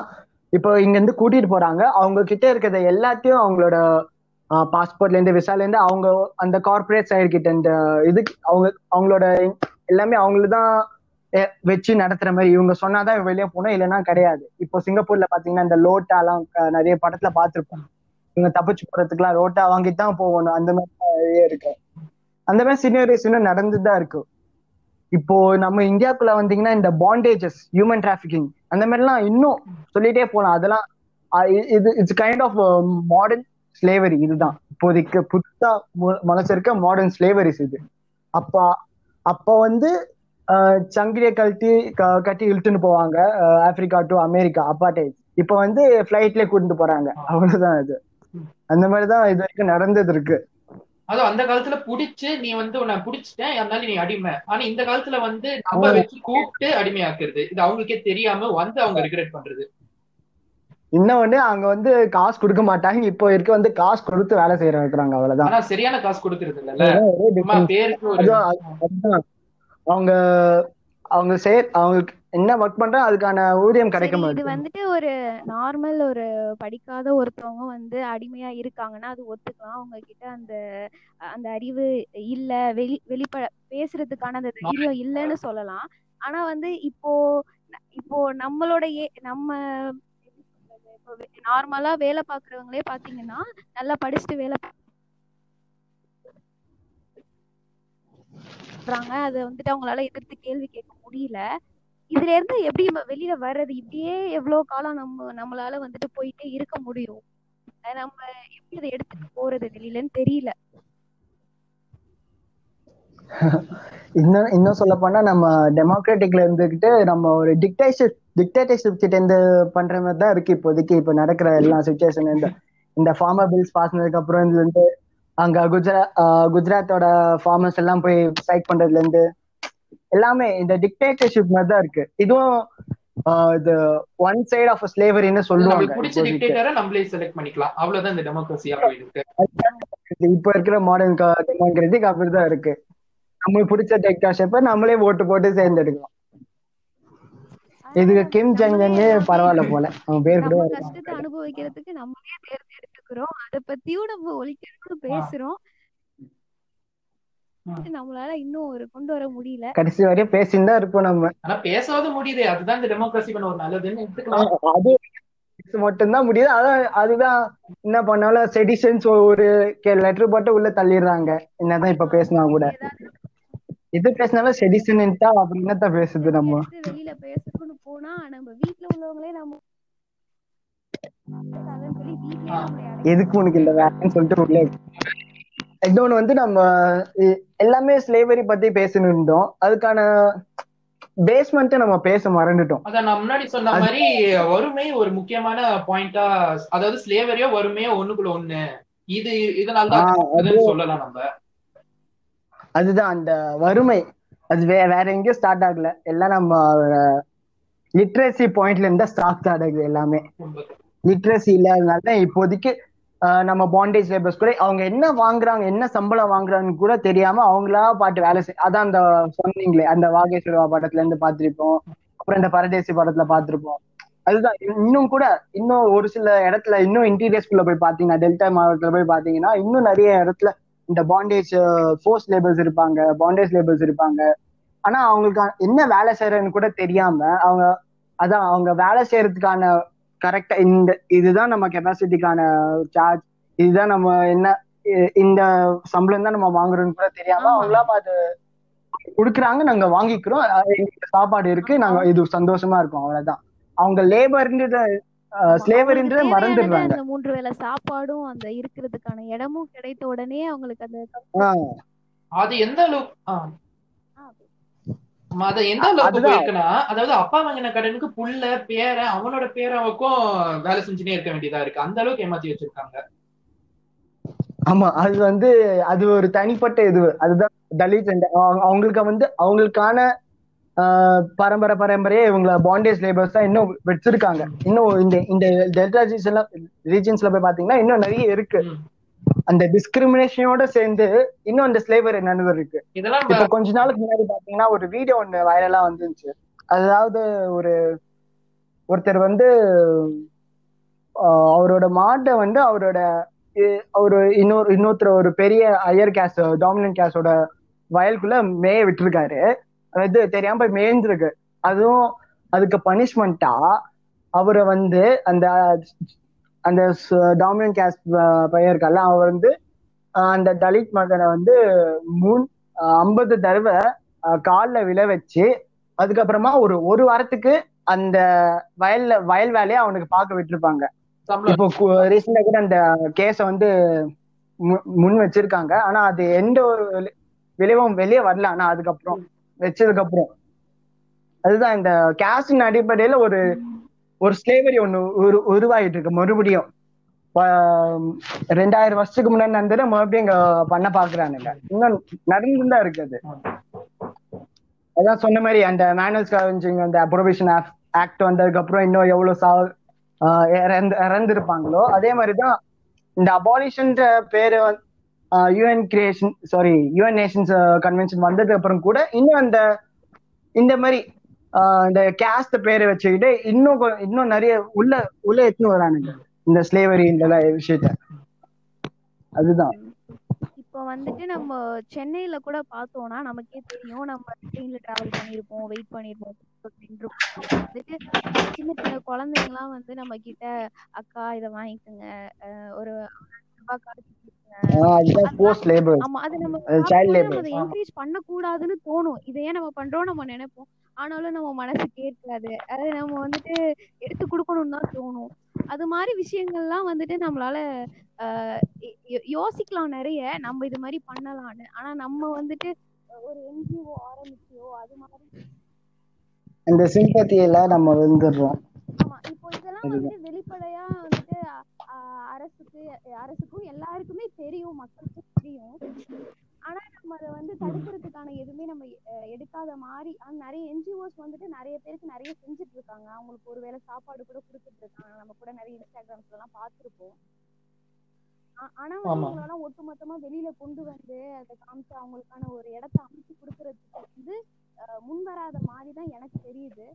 இப்போ இங்க இருந்து கூட்டிட்டு போறாங்க. அவங்க கிட்ட இருக்கிறத எல்லாத்தையும் அவங்களோட பாஸ்போர்ட்ல இருந்து விசால இருந்து அவங்க அந்த கார்பரேட் சைடு கிட்ட இந்த இது அவங்க அவங்களோட எல்லாமே அவங்களுக்கு தான் வச்சு நடத்துற மாதிரி இவங்க சொன்னாதான் வெளியே போகணும் இல்லைன்னா கிடையாது. இப்போ சிங்கப்பூர்ல பாத்தீங்கன்னா இந்த லோட்டாலாம் நிறைய படத்துல பாத்துருப்போம். இவங்க தப்பிச்சு போறதுக்குலாம் ரோட்டா வாங்கிட்டு தான் போகணும். அந்த மாதிரி இருக்கு. அந்த மாதிரி சினியரிஸ் இன்னும் நடந்துதான் இருக்கு. இப்போ நம்ம இந்தியாக்குள்ள வந்தீங்கன்னா இந்த பாண்டேஜஸ் ஹியூமன் டிராஃபிக்கிங் அந்த மாதிரிலாம் இன்னும் சொல்லிட்டே போகலாம் அதெல்லாம் இது it's kind of modern slavery இதுதான். இப்போதைக்கு புதுசா மு- முளைச்சிருக்க மாடர்ன் ஸ்லேவரிஸ் இது. அப்ப அப்ப வந்து சங்கிலியை கழட்டி கட்டி இழுத்துன்னு போவாங்க. ஆப்பிரிக்கா டு அமெரிக்கா அப்பார்டைட் இப்ப வந்து ஃபிளைட்லயே கூட்டிட்டு போறாங்க. அவ்வளவுதான் இது அந்த மாதிரிதான் இது வரைக்கும் நடந்தது இருக்கு. அதுவும் அந்த காலத்துல புடிச்சு நீ வந்து உன்னை புடிச்சிட்டேன் அதனால நீ அடிமை. ஆனா இந்த காலத்துல வந்து நம்ம வச்சு கூப்பிட்டு அடிமையாக்குறது. இது அவங்களுக்கே தெரியாம வந்து அவங்க ரிக்ரெட் பண்றது. இன்னொன்னு அங்க வந்து காசு கொடுக்க மாட்டாங்க. இப்போ இருக்க வந்து காசு கொடுத்து வேலை செய்யற இருக்கிறாங்க அவ்வளவுதான். சரியான காசு கொடுக்கறது இல்லல்ல. அவங்க அவங்க சே அவங்களுக்கு என்ன ஒர்க் பண்றா அதுக்கான ஊதியம் கிடைக்க சரி, இது மாட்டேங்குது. வந்துட்டு ஒரு நார்மல் ஒரு படிக்காத ஒருத்தவங்க வந்து அடிமையா இருக்காங்கன்னா அது ஒத்துக்கலாம். அவங்க கிட்ட அந்த அந்த அறிவு இல்ல வெளி வெளிப்பட பேசுறதுக்கான அந்த தைரியம் இல்லைன்னு சொல்லலாம். ஆனா வந்து இப்போ இப்போ நம்மளோட நம்ம நார்மலா வேலை பாக்குறவங்களே பாத்தீங்கன்னா நல்லா படிச்சுட்டு வேலை பண்றாங்க அதை வந்துட்டு அவங்களால எதிர்த்து கேள்வி கேட்க முடியல. இதுல இருந்து எப்படி நம்ம வெளியில வர்றது? இப்படியே எவ்வளவு காலம் நம்ம நம்மளால வந்துட்டு போயிட்டே இருக்க முடியும். நம்ம எப்படி அதை எடுத்துட்டு போறது வெளியிலன்னு தெரியல. இன்னும் இன்னும் சொல்ல போனா நம்ம டெமோக்ராட்டிக்ல இருந்துகிட்டு நம்ம ஒரு டிக்டேஷிப் டிக்டேட்டர்ஷிப் கிட்ட இருந்து பண்ற மாதிரி தான் இருக்கு இப்போதைக்கு. இப்ப நடக்கிற எல்லா சுச்சுவேஷன் இந்த இந்த ஃபார்மர் பில்ஸ் பாஸ் பண்ணதுக்கு அப்புறம் இதுல இருந்து அங்க குஜராத் குஜராத்தோட ஃபார்மர்ஸ் எல்லாம் போய் ஸ்ட்ரைக் பண்றதுல இருந்து எல்லாமே இந்த டிக்டேட்டர்ஷிப் மாதிரி தான் இருக்கு. இதுவும் இது ஒன் சைடு ஆஃப் ஸ்லேவரின்னு சொல்லுவாங்க. பிடிச்ச. டிக்டேட்டரை நம்மளே செலக்ட் பண்ணிக்கலாம். அவ்வளவுதான் இந்த டெமோக்ரஸியா போயிருக்கு இப்ப இருக்கிற மாடர்ன் டெமோக்ராட்டிக் அப்படிதான் இருக்கு. நம்மளுக்கு பிடிச்ச டிக்டேட்டர்ஷிப்பை நம்மளே ஓட்டு போட்டு சேர்ந்தெடுக்கலாம் இதுக்கு கிம் ஜங் நம்மளே எல்லாமே பரவாயில்ல போல. அவன் பேர் கூட. கஷ்டத்தை அனுபவிக்கிறதுக்கு நம்மளே தேர்ந்தெடுத்துக்கிறோம் அத பத்தியும் நம்ம ஒழிக்கணும்னு பேசுறோம். நம்மளால இன்னும் ஒரு கொண்டு வர முடியல. கடைசி வரையும் பேசின்னு தான் இருப்போம் நம்ம. ஆனா பேசாவது முடியுது. அதுதான் இந்த டெமோக்ரஸி பண்ண ஒரு நல்லதுன்னு எடுத்துக்கலாம். அது மட்டும்தான் முடியுது. அதான் அதுதான் என்ன பண்ணாலும் செடிஷன்ஸ் ஒரு லெட்டர் போட்டு உள்ள தள்ளிடுறாங்க. என்னதான் இப்ப பேசினா கூட. இது பேசினாலும் செடிஷன்ட்டா அப்படின்னு தான் பேசுது நம்ம? வெளியில பேசணும்னு போனா நம்ம வீட்ல உள்ளவங்களே நம்ம அதன்னு சொல்லி வீட்லயே நம்மளை அடைக்க எதுக்கு உனக்கு இந்த வேலைன்னு சொல்லிட்டு உள்ளே இன்னொன்னு வந்து நம்ம எல்லாமே ஸ்லேவரி பத்தி இருந்தோம். அதுக்கான பேஸ்மெண்ட் நம்ம பேச மறந்துட்டோம். அதான் நான் முன்னாடி சொன்ன மாதிரி வறுமை ஒரு முக்கியமான பாயிண்டா அதாவது ஸ்லேவரியோ வறுமையோ ஒண்ணுக்குள்ள ஒண்ணு. இது இதனால சொல்லலாம் நம்ம. அதுதான் அந்த வறுமை. அது வே வேற எங்கேயும் ஸ்டார்ட் ஆகல. எல்லாம் நம்ம லிட்ரஸி பாயிண்ட்ல இருந்தா ஸ்டார்ட் ஆகுது எல்லாமே. லிட்ரஸி இல்லாதனால இப்போதைக்கு நம்ம பாண்டேஜ் லேபர்ஸ் கூட அவங்க என்ன வாங்குறாங்க என்ன சம்பளம் வாங்குறாங்கன்னு கூட தெரியாம அவங்களா பாட்டு வேலை செய் அதான் அந்த சொன்னீங்களே அந்த வாகேஸ்வரவா படத்துல இருந்து பாத்திருப்போம் அப்புறம் இந்த பரதேசி படத்துல பாத்திருப்போம் அதுதான் இன்னும் கூட இன்னும் ஒரு சில இடத்துல இன்னும் இன்டீரியர்ஸ்குள்ள போய் பாத்தீங்கன்னா டெல்டா மாவட்டத்துல போய் பாத்தீங்கன்னா இன்னும் நிறைய இடத்துல இந்த பாண்டேஜ் ஃபோர்ஸ் லேபர்ஸ் இருப்பாங்க பாண்டேஜ் லேபர்ஸ் இருப்பாங்க. ஆனா அவங்களுக்கு என்ன வேலை செய்யறதுன்னு கூட தெரியாம அவங்க அதான் அவங்க வேலை செய்யறதுக்கான கரெக்டா இந்த இதுதான் நம்ம கெப்பாசிட்டிக்கான சார்ஜ் இதுதான் நம்ம என்ன இந்த சம்பளம் தான் நம்ம வாங்குறோம்னு கூட தெரியாம ஆமா. அவங்களா அது குடுக்குறாங்க நாங்க வாங்கிக்கிறோம். எங்களுக்கு சாப்பாடு இருக்கு நாங்க இது சந்தோஷமா இருக்கோம் அவ்வளவுதான். அவங்க லேபர்ன்றது ஸ்லேவரின்றத மறந்துடுறாங்க. அந்த மூன்று வேளை சாப்பாடும் அந்த இருக்கிறதுக்கான இடமும் கிடைத்த உடனே அவங்களுக்கு அந்த ஆஹ் அது எந்த அளவுக்கு அது எந்த அளவுக்கு. போயிருக்குன்னா அதாவது அப்பா வாங்கின கடனுக்கு புள்ள பேரன் அவனோட பேரனுக்கும் வேலை செஞ்சுனே இருக்க வேண்டியதா இருக்கு. அந்த அளவுக்கு ஏமாத்தி வச்சிருக்காங்க. ஆமா அது வந்து அது ஒரு தனிப்பட்ட இது. அதுதான் தலித் அவங்களுக்கு வந்து அவங்களுக்கான பரம்பரை பரம்பரையே இவங்கள பாண்டேஜ் லேபர்ஸ் தான் இன்னும் வச்சிருக்காங்க. இன்னும் இந்த இந்த டெல்டா ரீஜன்ல ரீஜன்ஸ்ல போய் பாத்தீங்கன்னா இன்னும் நிறைய இருக்கு. அந்த டிஸ்கிரிமினேஷனோட சேர்ந்து இன்னும் அந்த ஸ்லேவரி நடந்திருக்கு இதெல்லாம் இப்ப கொஞ்ச நாளுக்கு முன்னாடி பாத்தீங்கன்னா ஒரு வீடியோ ஒண்ணு வைரலா வந்துருந்துச்சு. அதாவது ஒரு ஒருத்தர் வந்து அவரோட மாட்டை வந்து அவரோட அவரு இன்னொரு இன்னொருத்தர் ஒரு பெரிய ஹையர் கேஸ் டாமினன்ட் கேஸோட வயலுக்குள்ள மேய விட்டுருக்காரு. அதாவது தெரியாம போய் மேய்ஞ்சிருக்கு அதுவும் அதுக்கு பனிஷ்மெண்டா அவரை வந்து அந்த அந்த டாமினன்ட் கேஸ் பையன் இருக்கல அவர் வந்து அந்த தலித் மகனை வந்து மூணு ஐம்பது தடவை காலில் விழ வச்சு அதுக்கப்புறமா ஒரு ஒரு வாரத்துக்கு அந்த வயல்ல வயல் வேலையை அவனுக்கு பார்க்க விட்டுருப்பாங்க. இப்போ ரீசெண்டா கூட அந்த கேஸ வந்து மு- முன் வச்சிருக்காங்க. ஆனா அது எந்த ஒரு விளை- விளைவும் வெளியே வரல. ஆனா அதுக்கப்புறம் வச்சதுக்கு அப்புறம் அதுதான் இந்த கேஸ்டின் அடிப்படையில ஒரு ஒரு ஸ்லேவரி ஒன்று உரு உருவாகிட்டு இருக்கு மறுபடியும் ரெண்டாயிரம் வருஷத்துக்கு முன்னாடி நடந்தது மறுபடியும் இங்க பண்ண பாக்குறானுங்க இன்னும் நடந்துதான் இருக்கு அது அதான் சொன்ன மாதிரி அந்த மேனுவல் ஸ்காவெஞ்சிங் அந்த அப்ரோபேஷன் ஆக்ட் வந்ததுக்கு அப்புறம் இன்னும் எவ்வளவு சா இறந்து இறந்திருப்பாங்களோ அதே மாதிரிதான் இந்த அபாலிஷன்ற பேரு UN creation sorry UN nations convention வந்ததுக்கு அப்புறம் கூட இன்னும் அந்த இந்த மாதிரி இந்த கேஸ்ட் பேரை வச்சுக்கிட்டு இன்னும் இன்னும் நிறைய உள்ள உள்ள எடுத்துன்னு வரானுங்க. இந்த ஸ்லேவரி இந்த விஷயத்த. அதுதான். இப்போ வந்துட்டு நம்ம சென்னையில கூட பார்த்தோம்னா நமக்கே தெரியும். நம்ம ட்ரெயின்ல டிராவல் பண்ணியிருப்போம் வெயிட் பண்ணியிருப்போம் நின்றுப்போம். வந்துட்டு சின்ன சின்ன குழந்தைங்கலாம் வந்து நம்ம கிட்ட அக்கா இதை வாங்கிக்கோங்க. ஒரு என்கரேஜ் பண்ணக்கூடாதுன்னு தோணும். இதை ஏன் நம்ம பண்றோம் நம்ம நினைப்போம். ஆனாலும் நம்ம மனசு கேட்காது. அது நம்ம வந்துட்டு எடுத்து கொடுக்கணும்னு தான் தோணும். அது மாதிரி விஷயங்கள்லாம் வந்துட்டு நம்மளால ஆஹ் யோசிக்கலாம் நிறைய. நம்ம இது மாதிரி பண்ணலாம்னு. ஆனா நம்ம வந்துட்டு ஒரு என்ஜிஓ ஆரம்பிச்சியோ அது மாதிரி அந்த சிம்பத்தியில நம்ம வந்துடுறோம் ஆமா. இப்போ இதெல்லாம் வந்து வெளிப்படையா வந்துட்டு ஆஹ் அரசுக்கு அரசுக்கும் எல்லாருக்குமே தெரியும். மக்களுக்கும் தெரியும். ஆனா நம்ம அதை வந்து தடுக்கிறதுக்கான எதுவுமே நம்ம எடுக்காத மாதிரி ஆனா நிறைய என்ஜிஓஸ் வந்துட்டு நிறைய பேருக்கு நிறைய செஞ்சுட்டு இருக்காங்க அவங்களுக்கு ஒருவேளை சாப்பாடு கூட கொடுத்துட்டு இருக்காங்க நம்ம கூட நிறைய இன்ஸ்டாகிராம்ஸ்ல எல்லாம் பார்த்திருப்போம் ஆ- ஆனா வந்து ஆமா. இவங்களெல்லாம் ஒட்டுமொத்தமா வெளியில கொண்டு வந்து அதை காமிச்சு அவங்களுக்கான ஒரு இடத்த அமைச்சு கொடுக்கறதுக்கு வந்து அஹ், முன் வராத மாதிரி தான் எனக்கு தெரியுது.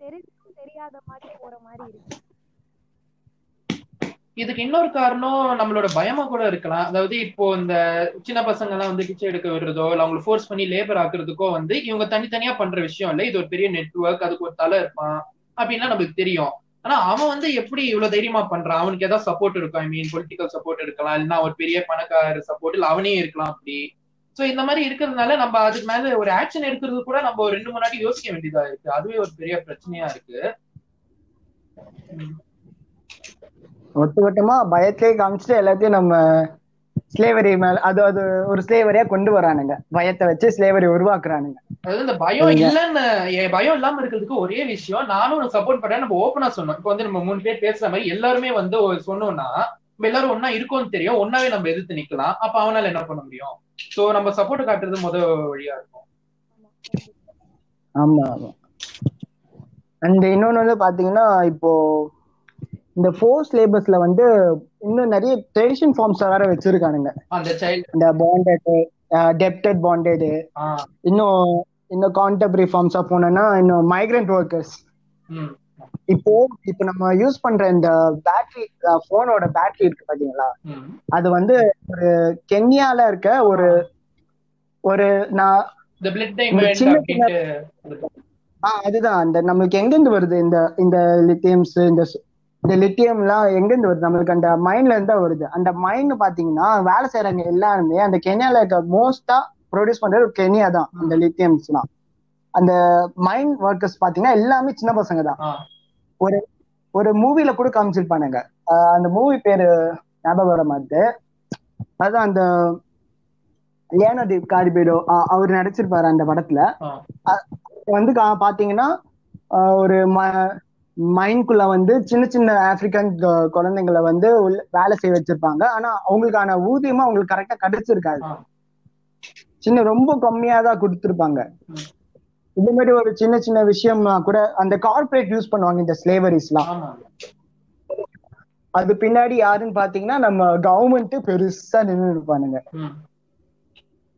தெரிஞ்சும் தெரியாத மாதிரி போற மாதிரி இருக்கு. இதுக்கு இன்னொரு காரணம் நம்மளோட பயமா கூட இருக்கலாம். அதாவது இப்போ இந்த சின்ன பசங்க எல்லாம் வந்து பிச்சை எடுக்க விடுறதோ இல்ல அவங்களை ஃபோர்ஸ் பண்ணி லேபர் ஆக்குறதுக்கோ வந்து இவங்க தனித்தனியா பண்ற விஷயம் இல்ல. இது ஒரு பெரிய நெட்வொர்க் அதுக்கு ஒரு தலை இருப்பான் அப்படின்லாம் நமக்கு தெரியும். ஆனா அவன் வந்து எப்படி இவ்வளவு தைரியமா பண்றான்? அவனுக்கு ஏதாவது சப்போர்ட் இருக்கும் ஐ மீன் பொலிட்டிக்கல் சப்போர்ட் இருக்கலாம் இல்லைன்னா ஒரு பெரிய பணக்கார சப்போர்ட் இல்ல அவனே இருக்கலாம் அப்படி. சோ இந்த மாதிரி இருக்கிறதுனால நம்ம அதுக்கு மேல ஒரு ஆக்ஷன் எடுக்கிறது கூட நம்ம ஒரு ரெண்டு மூணு நாட்டி யோசிக்க வேண்டியதா இருக்கு. அதுவே ஒரு பெரிய பிரச்சனையா இருக்கு. ஒட்டு மொத்தமா பயத்திலே காமிச்சிட்டு எல்லாத்தையும் நம்ம ஸ்லேவரி மேல அது அது ஒரு ஸ்லேவரியா கொண்டு வரானுங்க. பயத்தை வச்சு ஸ்லேவரி உருவாக்குறானுங்க. அதாவது இந்த பயம் இல்லைன்னு பயம் இல்லாம இருக்கிறதுக்கு ஒரே விஷயம் நானும் உனக்கு சப்போர்ட் பண்றேன் நம்ம ஓப்பனா சொன்னோம். இப்போ வந்து நம்ம மூணு பேர் பேசுற மாதிரி எல்லாருமே வந்து சொன்னோம்னா நம்ம எல்லாரும் ஒன்னா இருக்கோம்னு தெரியும். ஒன்னாவே நம்ம எதிர்த்து நிக்கலாம். அப்ப அவனால என்ன பண்ண முடியும்? சோ நம்ம சப்போர்ட் காட்டுறது முத வழியா இருக்கும். ஆமா ஆமா. அண்ட் இன்னொன்னு வந்து பாத்தீங்கன்னா இப்போ இந்த ஃபோர்ஸ் லேபர்ஸ்ல வந்து இன்னும் நிறைய ட்ரெடிஷன் ஃபார்ம்ஸ் வேற வச்சிருக்கானுங்க. இந்த பாண்டட் டெப்டட் பாண்டட் இன்னும் இன்னும் கான்டெம்பரரி ஃபார்ம்ஸா போனோம்னா இன்னும் மைக்ரண்ட் ஒர்க்கர்ஸ் இப்போ இப்போ நம்ம யூஸ் பண்ற இந்த பேட்டரி போனோட பேட்டரி இருக்கு பாத்தீங்களா? அது வந்து ஒரு கென்யால இருக்க ஒரு ஒரு நான் சின்ன அப்படின்ட்டு ஆஹ் அதுதான். அந்த நம்மளுக்கு எங்க இருந்து வருது இந்த இந்த லித்தியம்ஸ் இந்த இந்த லித்தியம் எல்லாம் எங்க இருந்து வருது? நம்மளுக்கு அந்த மைன்ல இருந்து வருது. அந்த மைன் பாத்தீங்கன்னா வேலை செய்யறவங்க எல்லாருமே அந்த கென்யால இருக்க மோஸ்டா ப்ரொடியூஸ் பண்றது கென்யா தான் அந்த லித்தியம்ஸ்லாம் அந்த மைன் ஒர்க்கர்ஸ் பாத்தீங்கன்னா எல்லாமே சின்ன பசங்க தான். ஒரு ஒரு மூவில கூட காமிச்சிருப்பானுங்க. அந்த மூவி பேரு ஞாபகம் வர மாதிரி அதான் அந்த லியானோ டி காரிபேடோ அவர் நடிச்சிருப்பாரு அந்த படத்துல. வந்து பாத்தீங்கன்னா ஒரு ம- மைன்குள்ள வந்து சின்ன சின்ன ஆப்பிரிக்கன் குழந்தைங்களை வந்து வேலை செய்ய வச்சிருப்பாங்க ஆனா அவங்களுக்கான ஊதியமும் அவங்களுக்கு கரெக்டா கிடைச்சிருக்காது. சின்ன ரொம்ப கம்மியா தான் கொடுத்துருப்பாங்க. இந்த மாதிரி ஒரு சின்ன சின்ன விஷயம்னா கூட அந்த கார்ப்பரேட் யூஸ் பண்ணுவாங்க இந்த ஸ்லேவரிஸ்லாம் அது பின்னாடி யாருன்னு பாத்தீங்கன்னா நம்ம கவர்மெண்ட் பெருசா நின்று இருப்பானுங்க.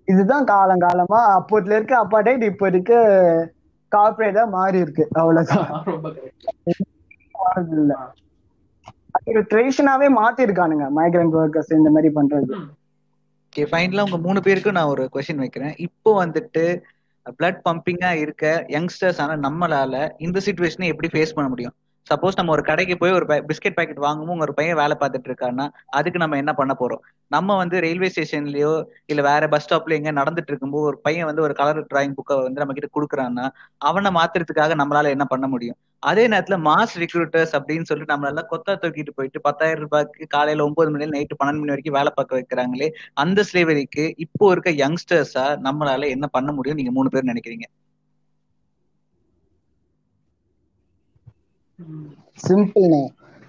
இதுதான் காலங்காலமா அப்போதுல இருக்க அப்பார்டைட் இப்ப இருக்க கார்பரேட்டா மாறி இருக்கு. அவ்வளவுதான். ட்ரெடிஷனாவே மாத்திருக்கானுங்க மைக்ரண்ட் ஒர்க்கர்ஸ் இந்த மாதிரி பண்றது. ஓகே ஃபைனலா உங்க மூணு பேருக்கும் நான் ஒரு கொஸ்டின் வைக்கிறேன். இப்போ வந்துட்டு பிளட் பம்பிங்கா இருக்க யங்ஸ்டர்ஸ் ஆன நம்மளால இந்த சுச்சுவேஷனை எப்படி ஃபேஸ் பண்ண முடியும்? சப்போஸ் நம்ம ஒரு கடைக்கு போய் ஒரு பிஸ்கெட் பாக்கெட் வாங்கும்போது ஒரு பையன் வேலை பார்த்துட்டு இருக்கான்னா அதுக்கு நம்ம என்ன பண்ண போறோம்? நம்ம வந்து ரயில்வே ஸ்டேஷன்லயோ இல்ல வேற பஸ் ஸ்டாப்ல எங்க நடந்துட்டு இருக்கும்போது ஒரு பையன் வந்து ஒரு கலர் டிராயிங் புக்கை வந்து நம்ம கிட்ட கொடுக்குறான்னா அவனை மாத்துறதுக்காக நம்மளால என்ன பண்ண முடியும்? அதே நேரத்துல மாஸ் ரிக்ரூட்டர்ஸ் அப்படின்னு சொல்லிட்டு நம்மளால கொத்தா தூக்கிட்டு போயிட்டு பத்தாயிரம் ரூபாய்க்கு காலையில ஒன்பது மணில நைட்டு பன்னெண்டு மணி வரைக்கும் வேலை பார்க்க வைக்கிறாங்களே அந்த ஸ்லேவரிக்கு இப்போ இருக்க யங்ஸ்டர்ஸா நம்மளால என்ன பண்ண முடியும்? நீங்க மூணு பேர் நினைக்கிறீங்க. ம்.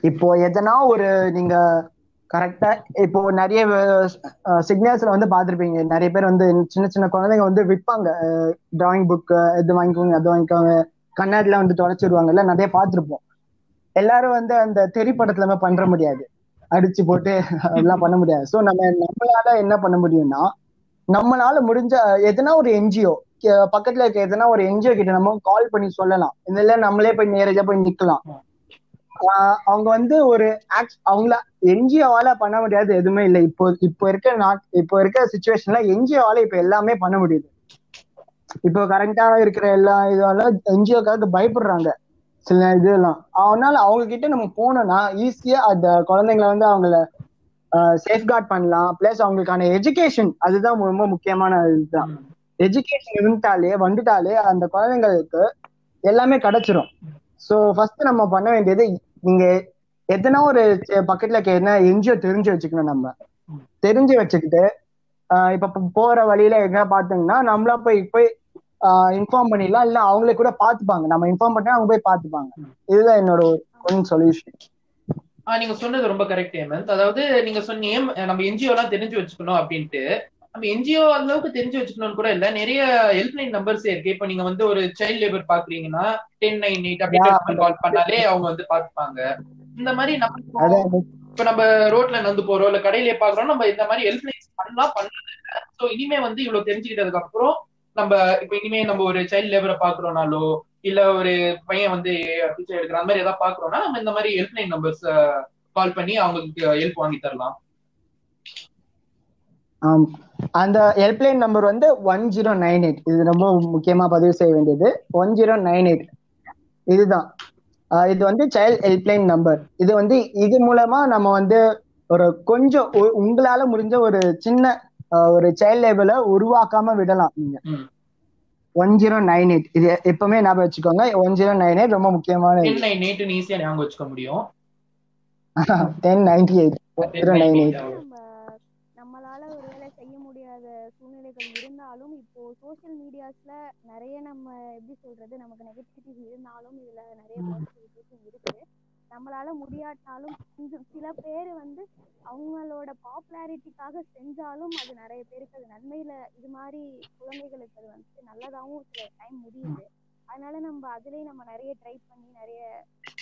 இப்போ எதனா ஒரு நீங்க கரெக்டா இப்போ நிறைய சிக்னல்ஸ்ல வந்து பாத்திருப்பீங்க நிறைய பேர் வந்து சின்ன சின்ன குழந்தைங்க வந்து விற்பாங்க டிராயிங் புக் இது வாங்கிக்கோங்க அது வாங்கிக்கோங்க. கண்ணாடில வந்து தொலைச்சிருவாங்கல்ல நிறைய பார்த்திருப்போம். எல்லாரும் வந்து அந்த தெறிப்படத்துல பண்ற முடியாது. அடிச்சு போட்டு அதெல்லாம் பண்ண முடியாது. சோ நம்ம நம்மளால என்ன பண்ண முடியும்னா நம்மளால முடிஞ்ச எதனா ஒரு என்ஜிஓ பக்கத்துல இருக்க எதனா ஒரு என்ஜிஓ கிட்ட நம்ம கால் பண்ணி சொல்லலாம். இதுல நம்மளே போய் நேரடியா போய் நிக்கலாம். அவங்க வந்து ஒரு அவங்கள என்ஜிஓவால பண்ண முடியாது எதுவுமே இல்லை. இப்போ இப்போ இருக்க நாட் இப்போ இருக்க சுச்சுவேஷன்ல என்ஜிஓவால இப்ப எல்லாமே பண்ண முடியுது. இப்போ கரண்டா இருக்கிற எல்லா இதெல்லாம் என்ஜிஓக்காக பயப்படுறாங்க. சில இதெல்லாம். அதனால அவங்க கிட்ட நம்ம போனோம்னா ஈஸியா அந்த குழந்தைங்களை வந்து அவங்கள சேஃப்கார்ட் பண்ணலாம். பிளஸ் அவங்களுக்கான எஜுகேஷன் அதுதான் ரொம்ப முக்கியமான இதுதான். எஜுகேஷன் இருந்துட்டாலே வந்துட்டாலே அந்த குழந்தைங்களுக்கு எல்லாமே கிடைச்சிரும். ஸோ ஃபர்ஸ்ட் நம்ம பண்ண வேண்டியது நீங்க எத்தனா ஒரு செ- பக்கத்துல என்ன என்ஜிஓ தெரிஞ்சு வச்சுக்கணும் நம்ம. தெரிஞ்சு வச்சுக்கிட்டு இப்ப போற வழியில எங்க பாத்தீங்கன்னா நம்மளா போய் போய் இன்ஃபார்ம் பண்ணிடலாம். இல்ல அவங்களே கூட பாத்துப்பாங்க. நம்ம இன்ஃபார்ம் பண்ணா அவங்க போய் பாத்துப்பாங்க. இதுதான் என்னோட ஒன் சொல்யூஷன் ஆஹ் நீங்க சொன்னது ரொம்ப கரெக்ட் ஹேமந்த். அதாவது நீங்க சொன்னீங்க நம்ம என்ஜிஓ எல்லாம் தெரிஞ்சு வச்சுக்கணும் அப்படின்ட்டு. நம்ம என்ஜிஓ அளவுக்கு தெரிஞ்சு வச்சுக்கணும்னு கூட இல்ல. நிறைய ஹெல்ப்லைன் நம்பர்ஸ் இருக்கு. இப்ப நீங்க வந்து ஒரு சைல்ட் லேபர் பாக்குறீங்கன்னா டென் நைன் எயிட் அப்படி கால் பண்ணாலே அவங்க வந்து பாத்துப்பாங்க இந்த மாதிரி நம்ம இப்போ- நம்ம ரோட்ல நடந்து போறோம் இல்ல கடையிலே பாக்குறோம் நம்ம இந்த மாதிரி ஹெல்ப்லைன்ஸ் பண்ணலாம் பண்ணது சோ இனிமே வந்து இவ்வளவு தெரிஞ்சுக்கிட்டதுக்கு அப்புறம் நம்ம இப்ப இனிமே நம்ம ஒரு சைல்ட் லேபரை பாக்குறோம்னாலோ இல்ல ஒரு பையன் வந்து பிச்சை எடுக்கிற அந்த மாதிரி ஏதாவது பாக்குறோம்னா நம்ம இந்த மாதிரி ஹெல்ப்லைன் நம்பர்ஸ் கால் பண்ணி அவங்களுக்கு ஹெல்ப் வாங்கி தரலாம். அந்த ஹெல்ப்லைன் நம்பர் வந்து ஒன் ஜீரோ நைன் எயிட் இது ரொம்ப முக்கியமா பதிவு செய்ய வேண்டியது. ஒன் ஜீரோ நைன் எயிட் இதுதான். இது வந்து சைல்ட் ஹெல்ப்லைன் நம்பர் இது வந்து இது மூலமா நம்ம வந்து ஒரு கொஞ்சம் உங்களால முடிஞ்ச ஒரு சின்ன ஒரு சைல்ட் லேபலை உருவாக்காம விடலாம் நீங்க. ஒன் ஜீரோ நைன் எயிட் இது எப்பவுமே ஞாபகம் வச்சுக்கோங்க. ஒன் ஜீரோ நைன் எயிட் ரொம்ப முக்கியமான ஈஸியா ஞாபகம் வச்சுக்க முடியும். Ten ninety eight zero nine eight சூழ்நிலைகள் இருந்தாலும் இப்போ சோஷியல் மீடியாஸ்ல நிறைய நம்ம எப்படி சொல்றது நமக்கு நெகட்டிவிட்டிஸ் இருந்தாலும் இதுல நிறைய பாசிட்டிவிட்டிஸும் இருக்கு நம்மளால முடியாட்டாலும் கொஞ்சம் சில பேர் வந்து அவங்களோட பாப்புலாரிட்டிக்காக செஞ்சாலும் அது நிறைய பேருக்கு அது நன்மையில இது மாதிரி குழந்தைகளுக்கு அது வந்து நல்லதாவும் சில டைம் முடியுது. அதனால நம்ம அதுலயே நம்ம நிறைய ட்ரை பண்ணி நிறைய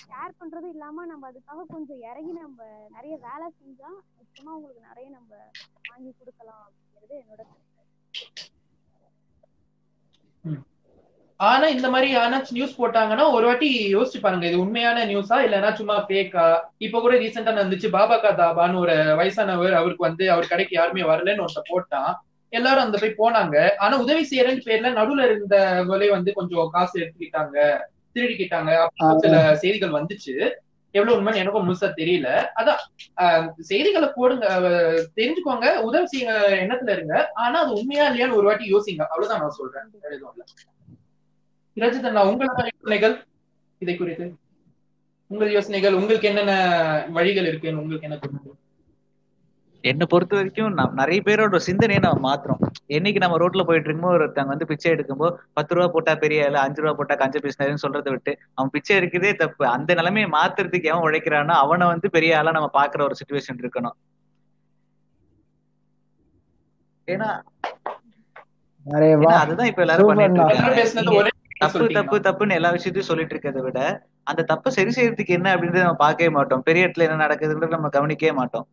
ஷேர் பண்றதும் இல்லாம நம்ம அதுக்காக கொஞ்சம் இறங்கி நம்ம நிறைய வேலை செஞ்சா நிச்சயமா உங்களுக்கு நிறைய நம்ம வாங்கி கொடுக்கலாம் அப்படிங்கிறது என்னோட கருத்து. ஆனா இந்த மாதிரி ஆனா நியூஸ் போட்டாங்கன்னா ஒரு வாட்டி யோசிச்சு பாருங்க. இது உண்மையான நியூஸா இல்லைன்னா சும்மா ஃபேக்கா இப்ப கூட ரீசெண்டா நடந்துச்சு பாபா கா தாபான்னு ஒரு வயசானவர் அவருக்கு வந்து அவர் கடைக்கு யாருமே வரலன்னு ஒருத்த போட்டான். எல்லாரும் அந்த போய் போனாங்க. ஆனா உதவி செய்யறேன்னு பேர்ல நடுவுல இருந்தவங்களே வந்து கொஞ்சம் காசு எடுத்துக்கிட்டாங்க திருடிக்கிட்டாங்க. அப்படின்னு சில செய்திகள் வந்துச்சு. எவ்வளவு உண்மைன்னு எனக்கும் முழுசா தெரியல. அதான் ஆஹ் செய்திகளை போடுங்க தெரிஞ்சுக்கோங்க உதவி செய்ய எண்ணத்துல இருங்க. ஆனா அது உண்மையா இல்லையான்னு ஒரு வாட்டி யோசிங்க. அவ்வளவுதான் நான் சொல்றேன். ரஜித் அண்ணா உங்களோட யோசனைகள்? இதை குறித்து. உங்கள் யோசனைகள் உங்களுக்கு என்னென்ன வழிகள் இருக்குன்னு உங்களுக்கு என்ன தோணுது? என்னை பொறுத்த வரைக்கும் நிறைய பேரோட சிந்தனையை நம்ம மாத்துறோம். என்னைக்கு நம்ம ரோட்ல போயிட்டு இருக்கும்போது ஒருத்தவங்க வந்து பிச்சை எடுக்கும்போது பத்து ரூபா போட்டா பெரிய ஆளு அஞ்சு ரூபா போட்டா கஞ்ச பிசினர்னு சொல்றதை விட்டு அவன் பிச்சை எடுக்கிறதே தப்பு. அந்த நிலைமையை மாத்துறதுக்கு எவன் உழைக்கிறானோ அவனை வந்து பெரிய ஆளா நம்ம பாக்குற ஒரு சுச்சுவேஷன் இருக்கணும். ஏன்னா அதுதான் இப்ப எல்லாரும் பண்ணிட்டு. இருக்காங்க. தப்பு. தப்பு தப்புன்னு எல்லா விஷயத்தையும் சொல்லிட்டு இருக்கிறத விட அந்த தப்பை சரி செய்யறதுக்கு என்ன அப்படின்றத நம்ம பார்க்கவே மாட்டோம். பெரிய இடத்துல என்ன நடக்குதுன்றது நம்ம கவனிக்கவே மாட்டோம்.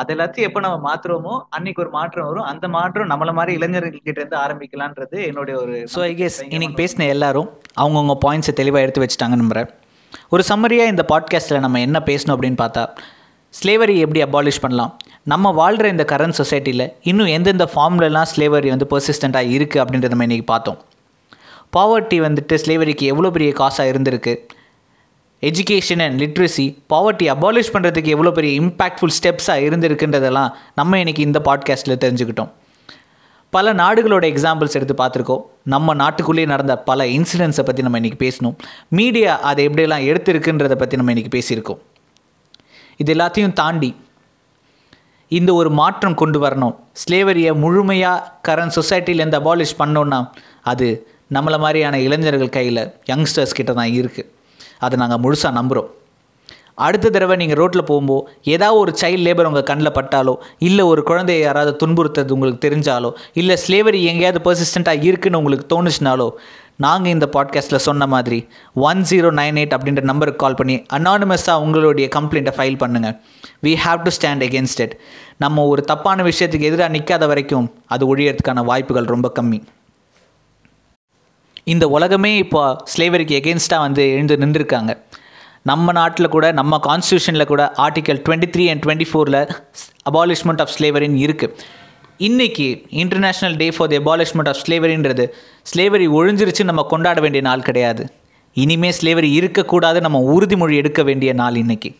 அது எல்லாத்தையும் எப்ப நம்ம மாத்துறோமோ அன்னைக்கு ஒரு மாற்றம் வரும். அந்த மாற்றம் நம்மள மாதிரி இளைஞர்கள் கிட்ட இருந்து ஆரம்பிக்கலான்றது என்னுடைய ஒரு ஸோ ஐ கெஸ் இன்னைக்கு பேசின எல்லாரும் அவங்கவுங்க பாயிண்ட்ஸை தெளிவாக எடுத்து வச்சுட்டாங்க நம்புறேன். ஒரு சம்மரியாக இந்த பாட்காஸ்ட்டில் நம்ம என்ன பேசணும் அப்படின்னு பார்த்தா ஸ்லேவரி எப்படி அபாலிஷ் பண்ணலாம்? நம்ம வாழ்கிற இந்த கரண்ட் சொசைட்டியில் இன்னும் எந்தெந்த ஃபார்ம்லலாம் ஸ்லேவரி வந்து பெர்சிஸ்டண்ட்டாக இருக்குது அப்படின்றத நம்ம இன்றைக்கி பார்த்தோம். பாவர்ட்டி வந்துட்டு ஸ்லேவரிக்கு எவ்வளோ பெரிய காசாக இருந்திருக்கு? Education and literacy poverty abolish பண்ணுறதுக்கு எவ்வளோ பெரிய இம்பேக்ட்ஃபுல் ஸ்டெப்ஸாக இருந்திருக்குன்றதெல்லாம் நம்ம இன்றைக்கி இந்த பாட்காஸ்ட்டில் தெரிஞ்சுக்கிட்டோம். பல நாடுகளோட எக்ஸாம்பிள்ஸ் எடுத்து பார்த்துருக்கோம். நம்ம நாட்டுக்குள்ளேயே நடந்த பல இன்சிடென்ட்ஸை பற்றி நம்ம இன்றைக்கி பேசணும். மீடியா அதை எப்படியெல்லாம் எடுத்திருக்குன்றதை பற்றி நம்ம இன்றைக்கி பேசியிருக்கோம். இது எல்லாத்தையும் தாண்டி இந்த ஒரு மாற்றம் கொண்டு வரணும். ஸ்லேவரியை முழுமையாக கரண்ட் சொசைட்டிலேருந்து அபாலிஷ் பண்ணோன்னா அது நம்மளை மாதிரியான இளைஞர்கள் கையில் யங்ஸ்டர்ஸ் கிட்ட தான் இருக்குது அதை நாங்கள் முழுசாக நம்புகிறோம் அடுத்த தடவை நீங்கள் ரோட்டில் போகும்போது ஏதாவது ஒரு சைல்ட் லேபர் உங்கள் கண்ணில் பட்டாலோ இல்லை ஒரு குழந்தைய யாராவது துன்புறுத்துறது உங்களுக்கு தெரிஞ்சாலோ இல்லை ஸ்லேவரி எங்கேயாவது பர்சிஸ்டண்ட்டாக இருக்குன்னு உங்களுக்கு தோணுச்சுனாலோ நாங்கள் இந்த பாட்காஸ்ட்டில் சொன்ன மாதிரி ஒன் ஜீரோ நைன் எயிட் அப்படின்ற நம்பருக்கு கால் பண்ணி அனானிமஸாக உங்களுடைய கம்ப்ளைண்ட்டை ஃபைல் பண்ணுங்கள் we have to stand against it நம்ம ஒரு தப்பான விஷயத்துக்கு எதிராக நிற்காத வரைக்கும் அது ஒழியறதுக்கான வாய்ப்புகள் ரொம்ப கம்மி. இந்த உலகமே இப்போ ஸ்லேவரிக்கு எகென்ஸ்டாக வந்து எழுந்து நின்றுருக்காங்க. நம்ம நாட்டில் கூட நம்ம கான்ஸ்டியூஷனில் கூட article twenty three and twenty ஃபோரில் அபாலிஷ்மெண்ட் ஆஃப் ஸ்லேவரின்னு இருக்குது இன்றைக்கி international day for the abolishment of ஸ்லேவரின்றது slavery ஒழிஞ்சிருச்சு நம்ம கொண்டாட வேண்டிய நாள் கிடையாது. இனிமே ஸ்லேவரி இருக்கக்கூடாது நம்ம உறுதிமொழி எடுக்க வேண்டிய நாள் இன்றைக்கி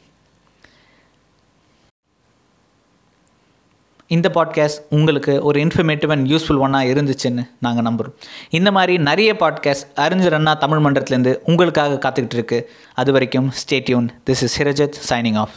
இந்த பாட்காஸ்ட் உங்களுக்கு ஒரு இன்ஃபர்மேட்டிவ் அண்ட் யூஸ்ஃபுல் ஒன்னாக இருந்துச்சுன்னு நாங்கள் நம்புகிறோம் இந்த மாதிரி நிறைய பாட்காஸ்ட் அறிஞர் அண்ணா தமிழ் மன்றத்துலேருந்து உங்களுக்காக காத்துக்கிட்டு இருக்கு. அது வரைக்கும் stay tuned this is ஹிரஜத் signing of